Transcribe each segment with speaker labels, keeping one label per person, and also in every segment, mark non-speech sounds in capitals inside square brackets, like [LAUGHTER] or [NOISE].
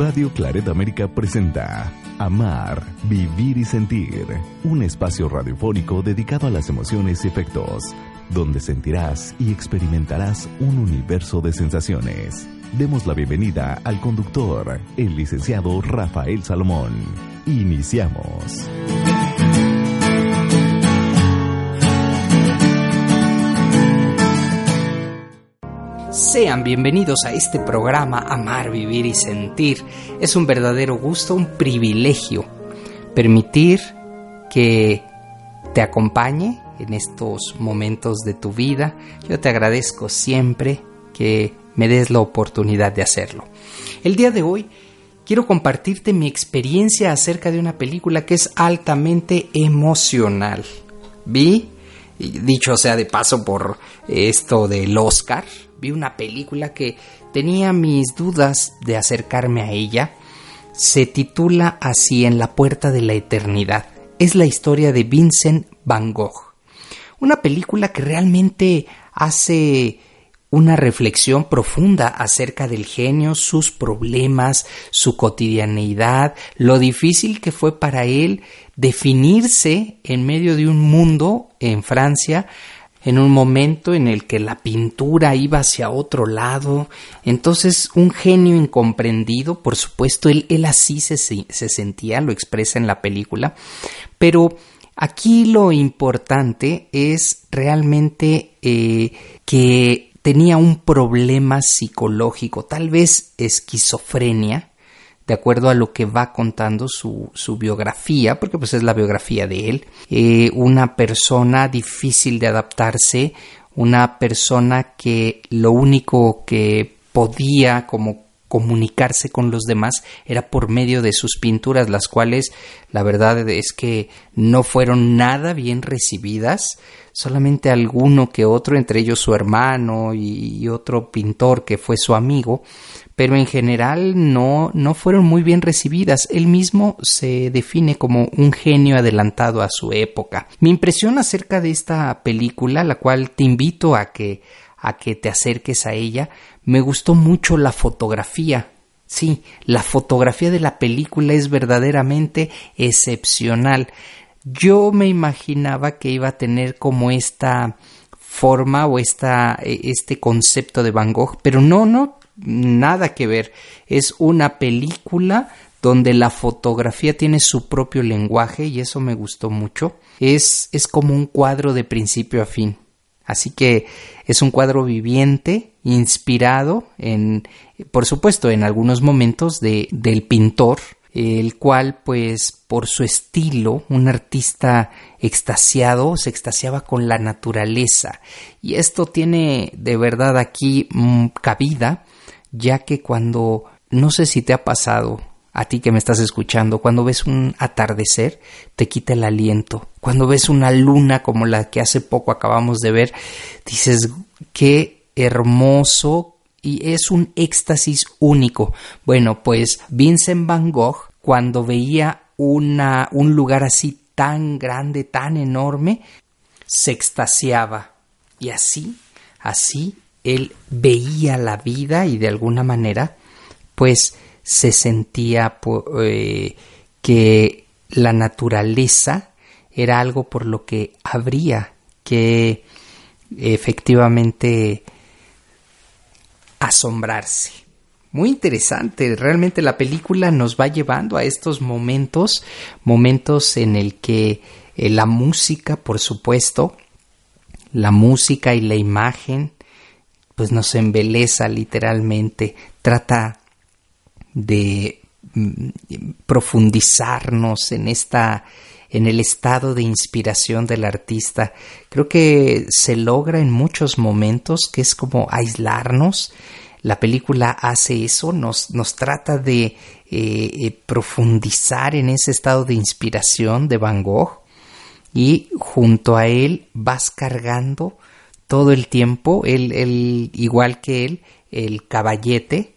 Speaker 1: Radio Claret América presenta Amar, Vivir y Sentir, un espacio radiofónico dedicado a las emociones y efectos, donde sentirás y experimentarás un universo de sensaciones. Demos la bienvenida al conductor, el licenciado Rafael Salomón. Iniciamos.
Speaker 2: Sean bienvenidos a este programa Amar, Vivir y Sentir. Es un verdadero gusto, un privilegio permitir que te acompañe en estos momentos de tu vida. Yo te agradezco siempre que me des la oportunidad de hacerlo. El día de hoy quiero compartirte mi experiencia acerca de una película que es altamente emocional. Vi, dicho sea de paso por esto del Oscar, vi una película que tenía mis dudas de acercarme a ella. Se titula así En la puerta de la eternidad. Es la historia de Vincent Van Gogh. Una película que realmente hace una reflexión profunda acerca del genio, sus problemas, su cotidianeidad, lo difícil que fue para él definirse en medio de un mundo en Francia en un momento en el que la pintura iba hacia otro lado. Entonces, un genio incomprendido, por supuesto, él, así se, se sentía, lo expresa en la película, pero aquí lo importante es realmente eh, que tenía un problema psicológico, tal vez esquizofrenia, de acuerdo a lo que va contando su, su biografía, porque pues es la biografía de él, eh, una persona difícil de adaptarse, una persona que lo único que podía como comunicarse con los demás era por medio de sus pinturas, las cuales la verdad es que no fueron nada bien recibidas, solamente alguno que otro, entre ellos su hermano y otro pintor que fue su amigo, pero en general no, no fueron muy bien recibidas. Él mismo se define como un genio adelantado a su época. Mi impresión acerca de esta película, la cual te invito a que, a que te acerques a ella, me gustó mucho la fotografía. Sí, la fotografía de la película es verdaderamente excepcional. Yo me imaginaba que iba a tener como esta forma o esta, este concepto de Van Gogh, pero no, no, nada que ver. Es una película donde la fotografía tiene su propio lenguaje y eso me gustó mucho. Es, es como un cuadro de principio a fin. Así que es un cuadro viviente, inspirado en, por supuesto, en algunos momentos de, del pintor, el cual, pues, por su estilo, un artista extasiado, se extasiaba con la naturaleza. Y esto tiene de verdad aquí mm, cabida ya que cuando, no sé si te ha pasado, a ti que me estás escuchando, cuando ves un atardecer, te quita el aliento. Cuando ves una luna como la que hace poco acabamos de ver, dices, qué hermoso y es un éxtasis único. Bueno, pues Vincent Van Gogh, cuando veía una, un lugar así tan grande, tan enorme, se extasiaba. Y así, así él veía la vida y de alguna manera pues se sentía eh, que la naturaleza era algo por lo que habría que efectivamente asombrarse. Muy interesante, realmente la película nos va llevando a estos momentos, momentos en el que eh, la música, por supuesto, la música y la imagen pues nos embeleza literalmente, trata de mm, profundizarnos en esta en el estado de inspiración del artista. Creo que se logra en muchos momentos, que es como aislarnos. La película hace eso, nos, nos trata de eh, eh, profundizar en ese estado de inspiración de Van Gogh y junto a él vas cargando todo el tiempo, él, igual que él, el caballete,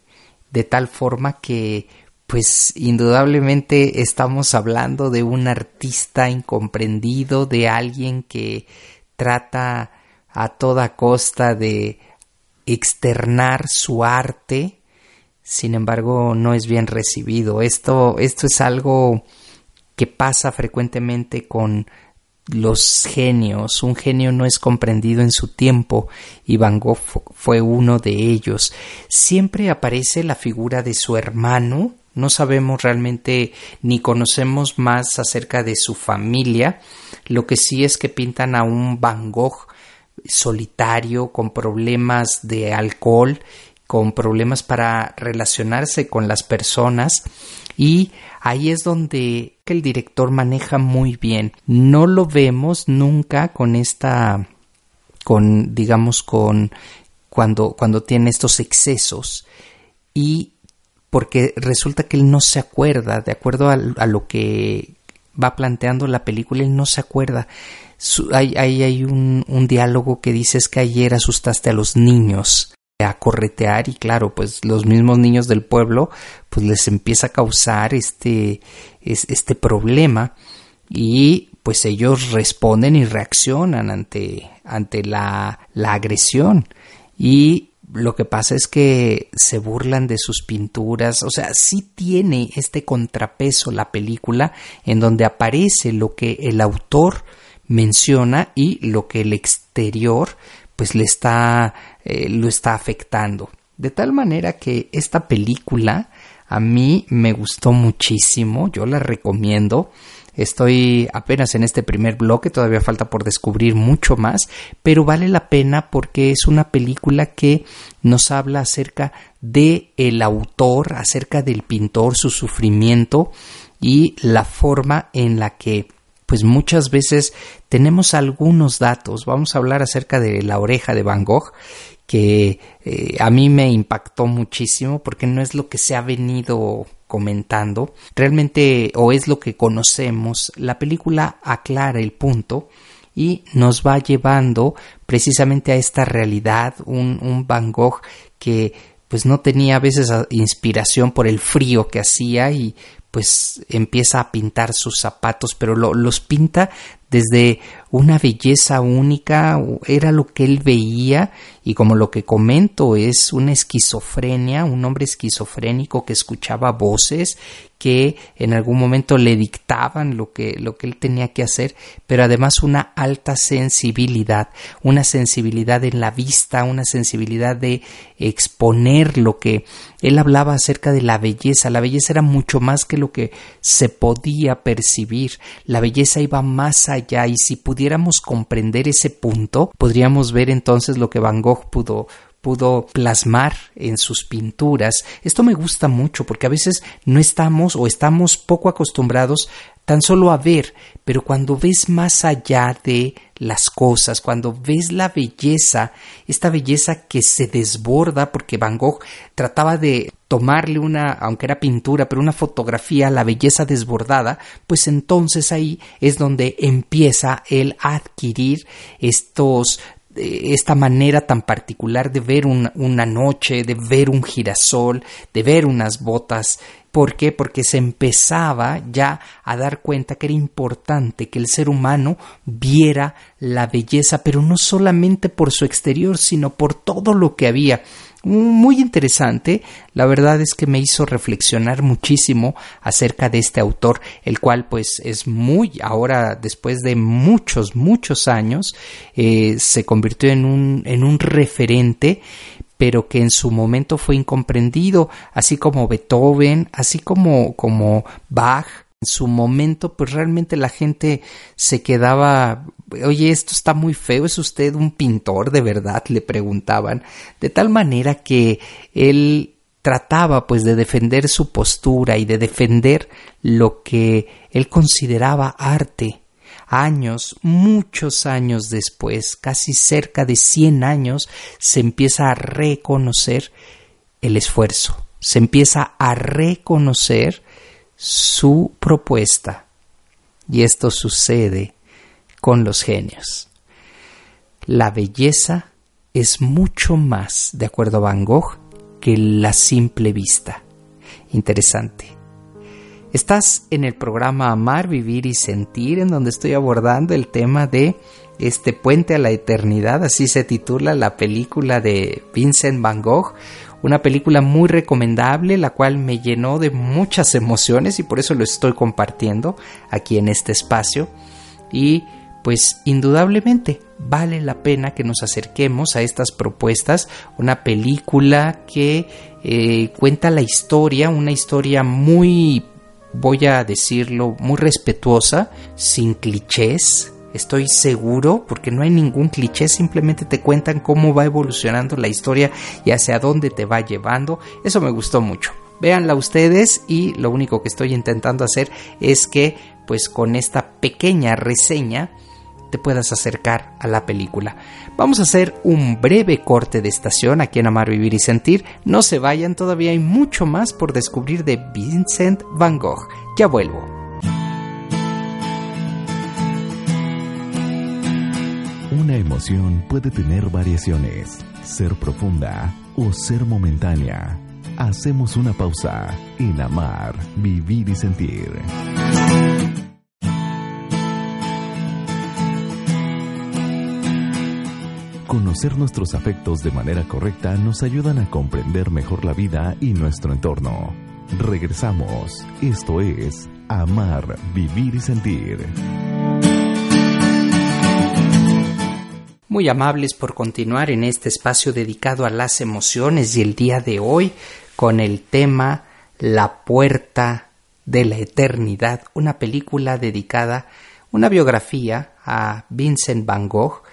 Speaker 2: de tal forma que pues indudablemente estamos hablando de un artista incomprendido, de alguien que trata a toda costa de externar su arte sin embargo no es bien recibido. Esto, esto es algo que pasa frecuentemente con los genios. Un genio no es comprendido en su tiempo y Van Gogh fue uno de ellos. Siempre aparece la figura de su hermano. No sabemos realmente ni conocemos más acerca de su familia. Lo que sí es que pintan a un Van Gogh solitario, con problemas de alcohol, con problemas para relacionarse con las personas y ahí es donde el director maneja muy bien. No lo vemos nunca con esta con digamos con cuando cuando tiene estos excesos. Y porque resulta que él no se acuerda de acuerdo a, lo que va planteando la película él no se acuerda. Hay, hay, hay un, un diálogo que dices que ayer asustaste a los niños a corretear y claro, pues los mismos niños del pueblo pues les empieza a causar este, este problema y pues ellos responden y reaccionan ante, ante la, la agresión. Y lo que pasa es que se burlan de sus pinturas, o sea, sí tiene este contrapeso la película en donde aparece lo que el autor menciona y lo que el exterior pues le está eh, lo está afectando. De tal manera que esta película a mí me gustó muchísimo, yo la recomiendo. Estoy apenas en este primer bloque, todavía falta por descubrir mucho más, pero vale la pena porque es una película que nos habla acerca de el autor, acerca del pintor, su sufrimiento y la forma en la que pues muchas veces tenemos algunos datos. Vamos a hablar acerca de la oreja de Van Gogh que eh, a mí me impactó muchísimo porque no es lo que se ha venido comentando realmente o es lo que conocemos la película aclara el punto y nos va llevando precisamente a esta realidad un, un Van Gogh que pues no tenía a veces inspiración por el frío que hacía y pues empieza a pintar sus zapatos, pero los pinta desde una belleza única, era lo que él veía y como lo que comento es una esquizofrenia, un hombre esquizofrénico que escuchaba voces que en algún momento le dictaban lo que, lo que él tenía que hacer, pero además una alta sensibilidad, una sensibilidad en la vista, una sensibilidad de exponer lo que él hablaba acerca de la belleza. La belleza era mucho más que lo que se podía percibir. La belleza iba más allá y si pudiéramos comprender ese punto, podríamos ver entonces lo que Van Gogh pudo pudo plasmar en sus pinturas. Esto me gusta mucho porque a veces no estamos o estamos poco acostumbrados tan solo a ver, pero cuando ves más allá de las cosas, cuando ves la belleza, esta belleza que se desborda, porque Van Gogh trataba de tomarle una, aunque era pintura, pero una fotografía, la belleza desbordada, pues entonces ahí es donde empieza él a adquirir estos esta manera tan particular de ver una noche, de ver un girasol, de ver unas botas. ¿Por qué? Porque se empezaba ya a dar cuenta que era importante que el ser humano viera la belleza, pero no solamente por su exterior, sino por todo lo que había muy interesante. La verdad es que me hizo reflexionar muchísimo acerca de este autor, el cual pues es muy, ahora después de muchos, muchos años, eh, se convirtió en un, en un referente pero que en su momento fue incomprendido, así como Beethoven, así como, como Bach, su momento, pues realmente la gente se quedaba, oye, esto está muy feo, ¿es usted un pintor de verdad? le preguntaban, de tal manera que él trataba pues de defender su postura y de defender lo que él consideraba arte. Años, muchos años después, casi cerca de 100 años, se empieza a reconocer el esfuerzo, se empieza a reconocer su propuesta. Y esto sucede con los genios. La belleza es mucho más, de acuerdo a Van Gogh, que la simple vista. Interesante. Estás en el programa Amar, Vivir y Sentir, en donde estoy abordando el tema de este puente a la eternidad, así se titula la película de Vincent Van Gogh, Una película muy recomendable, la cual me llenó de muchas emociones y por eso lo estoy compartiendo aquí en este espacio. Y pues indudablemente vale la pena que nos acerquemos a estas propuestas. Una película que eh, cuenta la historia, una historia muy, voy a decirlo, muy respetuosa, sin clichés, estoy seguro, porque no hay ningún cliché, simplemente te cuentan cómo va evolucionando la historia y hacia dónde te va llevando. Eso me gustó mucho. Véanla ustedes y lo único que estoy intentando hacer es que pues con esta pequeña reseña te puedas acercar a la película. Vamos a hacer un breve corte de estación aquí en Amar, Vivir y Sentir. No se vayan, todavía hay mucho más por descubrir de Vincent Van Gogh. Ya vuelvo.
Speaker 1: Una emoción puede tener variaciones, ser profunda o ser momentánea. Hacemos una pausa en amar, vivir y sentir. Conocer nuestros afectos de manera correcta nos ayudan a comprender mejor la vida y nuestro entorno. Regresamos. Esto es Amar, Vivir y Sentir.
Speaker 2: Muy amables por continuar en este espacio dedicado a las emociones y el día de hoy con el tema La puerta de la eternidad, una película dedicada, una biografía a Vincent Van Gogh.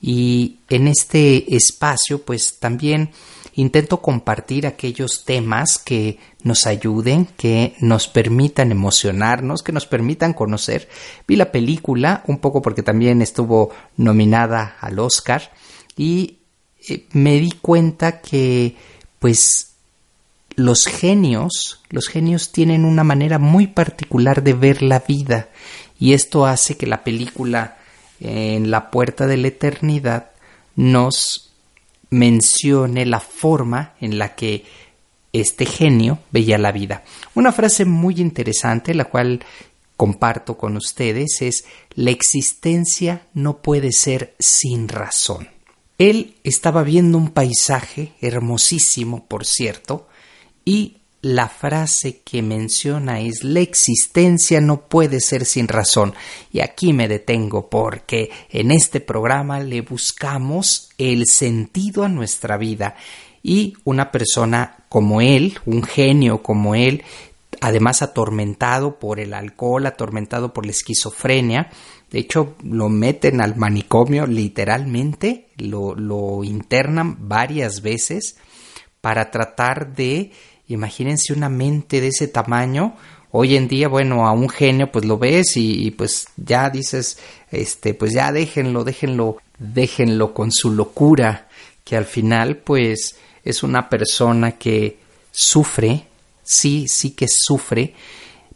Speaker 2: Y en este espacio pues también intento compartir aquellos temas que nos ayuden, que nos permitan emocionarnos, que nos permitan conocer. Vi la película un poco porque también estuvo nominada al Oscar y eh, me di cuenta que pues los genios, los genios tienen una manera muy particular de ver la vida y esto hace que la película en la puerta de la eternidad nos mencione la forma en la que este genio veía la vida. Una frase muy interesante, la cual comparto con ustedes, es la existencia no puede ser sin razón. Él estaba viendo un paisaje hermosísimo, por cierto, y la frase que menciona es la existencia no puede ser sin razón. Y aquí me detengo porque en este programa le buscamos el sentido a nuestra vida. Y una persona como él, un genio como él, además atormentado por el alcohol, atormentado por la esquizofrenia, de hecho lo meten al manicomio literalmente, lo, lo internan varias veces para tratar de Imagínense una mente de ese tamaño. Hoy en día, bueno, a un genio pues lo ves y, pues ya dices, este, pues ya déjenlo, déjenlo, déjenlo con su locura, que al final pues es una persona que sufre, sí, sí que sufre,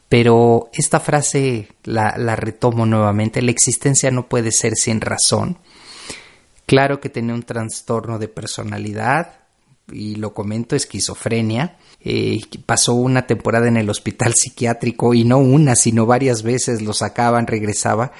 Speaker 2: pero esta frase la, la retomo nuevamente, la existencia no puede ser sin razón. Claro que tenía un trastorno de personalidad, y lo comento, esquizofrenia. Eh, pasó una temporada en el hospital psiquiátrico y no una, sino varias veces lo sacaban, regresaba.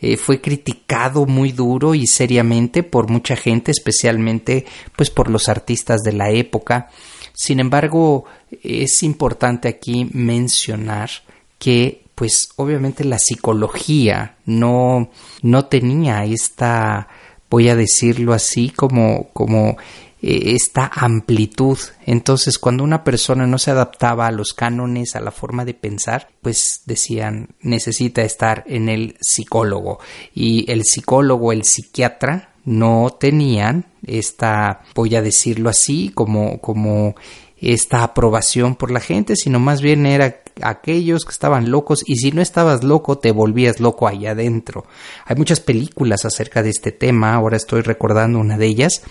Speaker 2: Eh, fue criticado muy duro y seriamente por mucha gente, especialmente pues por los artistas de la época. Sin embargo, es importante aquí mencionar que pues obviamente la psicología no, no tenía esta voy a decirlo así como como esta amplitud. Entonces, cuando una persona no se adaptaba a los cánones, a la forma de pensar, pues decían, necesita estar en el psicólogo. Y el psicólogo, el psiquiatra, no tenían esta, voy a decirlo así, como, como esta aprobación por la gente, sino más bien era aquellos que estaban locos y si no estabas loco te volvías loco allá adentro. Hay muchas películas acerca de este tema, ahora estoy recordando una de ellas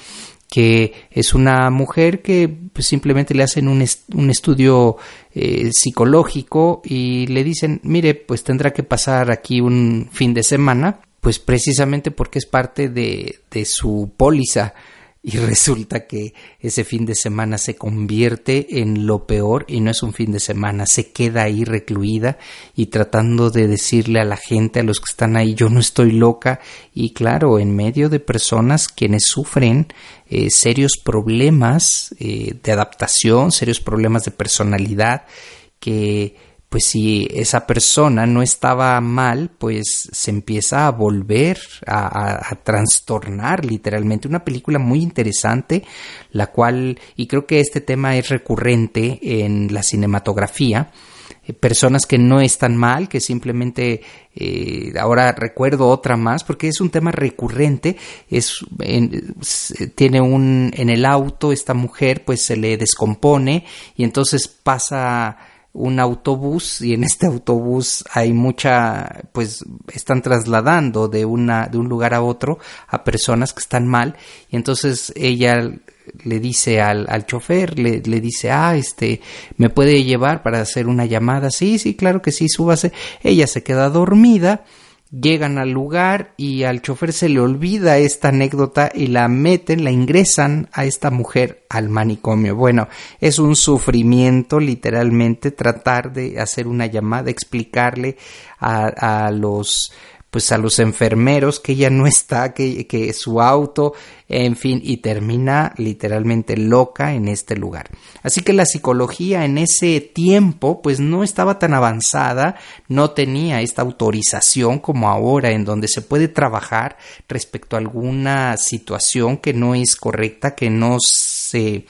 Speaker 2: que es una mujer que pues, simplemente le hacen un, un estudio eh, psicológico y le dicen, mire, pues tendrá que pasar aquí un fin de semana, pues precisamente porque es parte de, de su póliza y resulta que ese fin de semana se convierte en lo peor y no es un fin de semana, se queda ahí recluida y tratando de decirle a la gente, a los que están ahí, yo no estoy loca y claro, en medio de personas quienes sufren eh, serios problemas eh, de adaptación, serios problemas de personalidad que pues si esa persona no estaba mal, pues se empieza a volver a, trastornar literalmente. Una película muy interesante, la cual, y creo que este tema es recurrente en la cinematografía, eh, personas que no están mal, que simplemente eh, ahora recuerdo otra más porque es un tema recurrente, es tiene un en el auto esta mujer pues se le descompone y entonces pasa un autobús y en este autobús hay mucha pues están trasladando de una de un lugar a otro a personas que están mal. Y entonces ella le dice al, al chofer le, le dice ah este me puede llevar para hacer una llamada sí sí claro que sí súbase. Ella se queda dormida Llegan al lugar y al chofer se le olvida esta anécdota y la meten, la ingresan a esta mujer al manicomio. Bueno, es un sufrimiento literalmente tratar de hacer una llamada, explicarle a, a los pues a los enfermeros que ella no está, que, que su auto, en fin, y termina literalmente loca en este lugar. Así que la psicología en ese tiempo pues no estaba tan avanzada, no tenía esta autorización como ahora en donde se puede trabajar respecto a alguna situación que no es correcta, que no se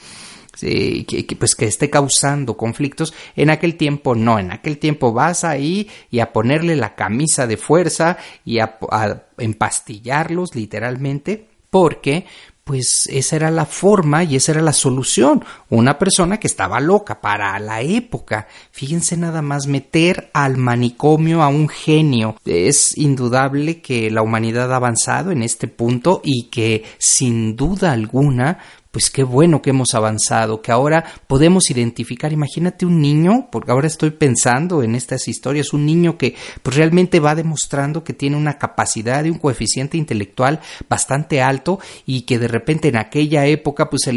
Speaker 2: que, pues que esté causando conflictos. En aquel tiempo no, en aquel tiempo vas ahí y a ponerle la camisa de fuerza y a, a empastillarlos literalmente porque pues esa era la forma y esa era la solución. Una persona que estaba loca para la época. Fíjense nada más meter al manicomio a un genio. Es indudable que la humanidad ha avanzado en este punto y que sin duda alguna pues qué bueno que hemos avanzado, que ahora podemos identificar, imagínate un niño, porque ahora estoy pensando en estas historias, un niño que pues realmente va demostrando que tiene una capacidad y un coeficiente intelectual bastante alto y que de repente en aquella época pues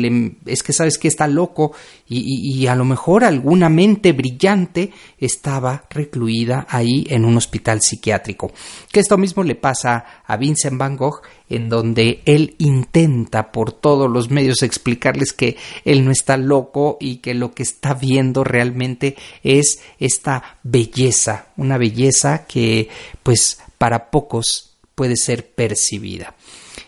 Speaker 2: es que sabes que está loco y, y a lo mejor alguna mente brillante estaba recluida ahí en un hospital psiquiátrico. Que esto mismo le pasa a Vincent Van Gogh en donde él intenta por todos los medios explicarles que él no está loco y que lo que está viendo realmente es esta belleza, una belleza que pues para pocos puede ser percibida.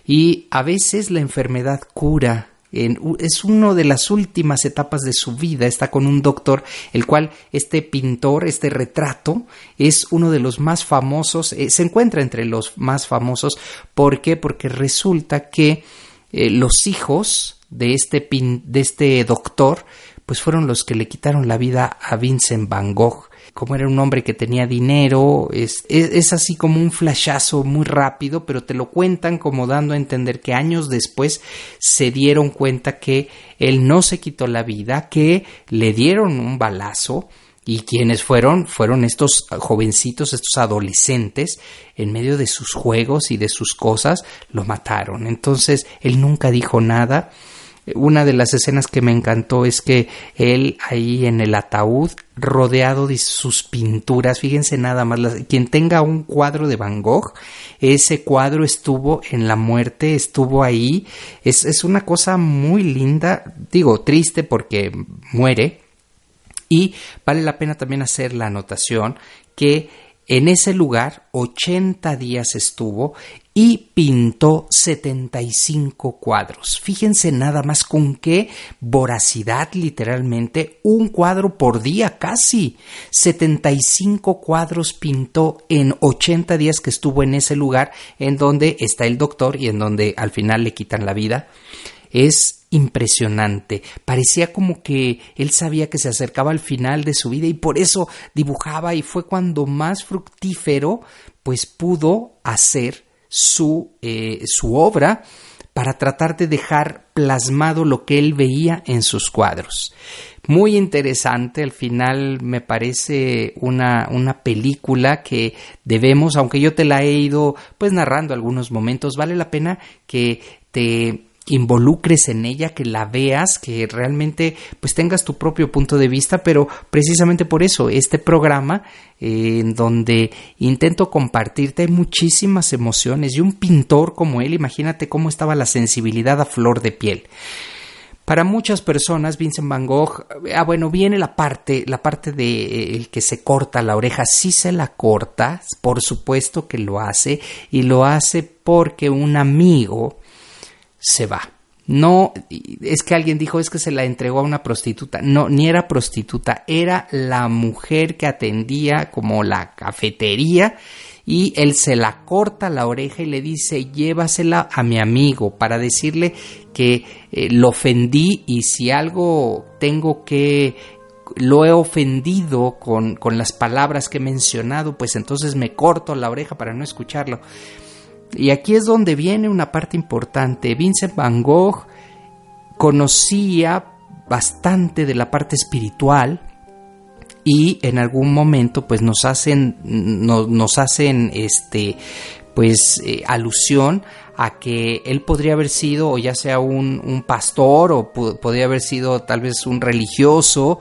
Speaker 2: Y a veces la enfermedad cura es una de las últimas etapas de su vida, está con un doctor, el cual este pintor, este retrato, es uno de los más famosos, eh, se encuentra entre los más famosos, ¿por qué? Porque resulta que eh, los hijos de este, de este doctor, pues fueron los que le quitaron la vida a Vincent Van Gogh como era un hombre que tenía dinero, es, así como un flashazo muy rápido, pero te lo cuentan como dando a entender que años después se dieron cuenta que él no se quitó la vida, que le dieron un balazo, y quienes fueron fueron estos jovencitos, estos adolescentes, en medio de sus juegos y de sus cosas, lo mataron. Entonces él nunca dijo nada una de las escenas que me encantó es que él ahí en el ataúd, rodeado de sus pinturas, fíjense nada más, quien tenga un cuadro de Van Gogh, ese cuadro estuvo en la muerte, estuvo ahí, es, es una cosa muy linda, digo, triste porque muere, y vale la pena también hacer la anotación que en ese lugar 80 días estuvo y pintó 75 cuadros. Fíjense nada más con qué voracidad literalmente, un cuadro por día casi. 75 cuadros pintó en 80 días que estuvo en ese lugar en donde está el doctor y en donde al final le quitan la vida. Es impresionante. Parecía como que él sabía que se acercaba al final de su vida y por eso dibujaba y fue cuando más fructífero pues pudo hacer su, eh, su obra para tratar de dejar plasmado lo que él veía en sus cuadros. Muy interesante, al final me parece una, una película que debemos, aunque yo te la he ido pues narrando algunos momentos, vale la pena que te involucres en ella, que la veas, que realmente pues tengas tu propio punto de vista, pero precisamente por eso este programa eh, en donde intento compartirte muchísimas emociones y un pintor como él, imagínate cómo estaba la sensibilidad a flor de piel. Para muchas personas, Vincent Van Gogh, ah, bueno, viene la parte, la parte de eh, el que se corta la oreja, sí se la corta, por supuesto que lo hace, y lo hace porque un amigo se va. No, es que alguien dijo es que se la entregó a una prostituta. No, ni era prostituta, era la mujer que atendía como la cafetería y él se la corta la oreja y le dice llévasela a mi amigo para decirle que eh, lo ofendí y si algo tengo que lo he ofendido con, con las palabras que he mencionado, pues entonces me corto la oreja para no escucharlo. Y aquí es donde viene una parte importante. Vincent Van Gogh conocía bastante de la parte espiritual y en algún momento pues nos hacen nos hacen este pues eh, alusión a que él podría haber sido o ya sea un, un pastor o podría haber sido tal vez un religioso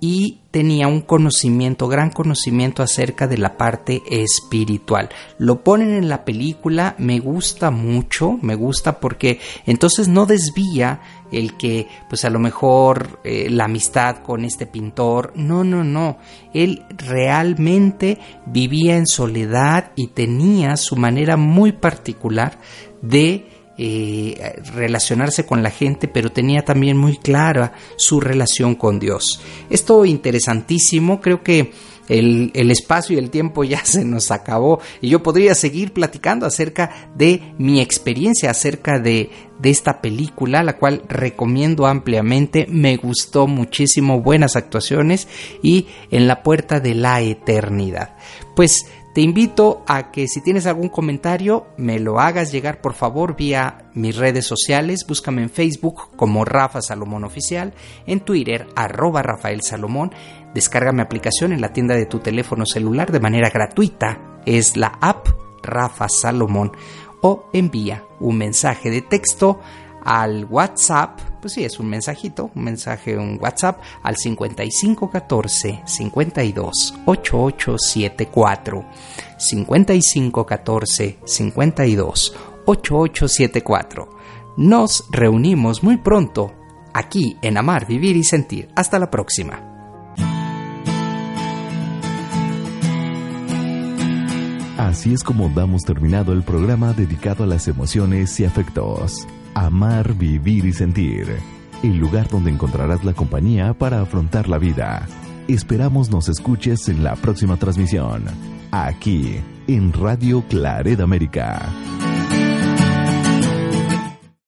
Speaker 2: y tenía un conocimiento, gran conocimiento acerca de la parte espiritual. Lo ponen en la película, me gusta mucho, me gusta porque entonces no desvía el que pues a lo mejor eh, la amistad con este pintor, no, no, no, él realmente vivía en soledad y tenía su manera muy particular de eh, relacionarse con la gente, pero tenía también muy clara su relación con Dios. Esto interesantísimo, creo que el, espacio y el tiempo ya [LAUGHS] se nos acabó y yo podría seguir platicando acerca de mi experiencia, acerca de, de esta película, la cual recomiendo ampliamente, me gustó muchísimo, buenas actuaciones y en la puerta de la eternidad. Pues te invito a que si tienes algún comentario me lo hagas llegar por favor vía mis redes sociales. Búscame en Facebook como Rafa Salomón Oficial, en Twitter arroba Rafael Salomón. Descarga mi aplicación en la tienda de tu teléfono celular de manera gratuita. Es la app Rafa Salomón o envía un mensaje de texto al WhatsApp, pues sí, es un mensajito, un mensaje, un WhatsApp al 5514 52 8874. 5514 52 8874. Nos reunimos muy pronto aquí en Amar, Vivir y Sentir. Hasta la próxima.
Speaker 1: Así es como damos terminado el programa dedicado a las emociones y afectos. Amar, vivir y sentir. El lugar donde encontrarás la compañía para afrontar la vida. Esperamos nos escuches en la próxima transmisión. Aquí, en Radio Claret América.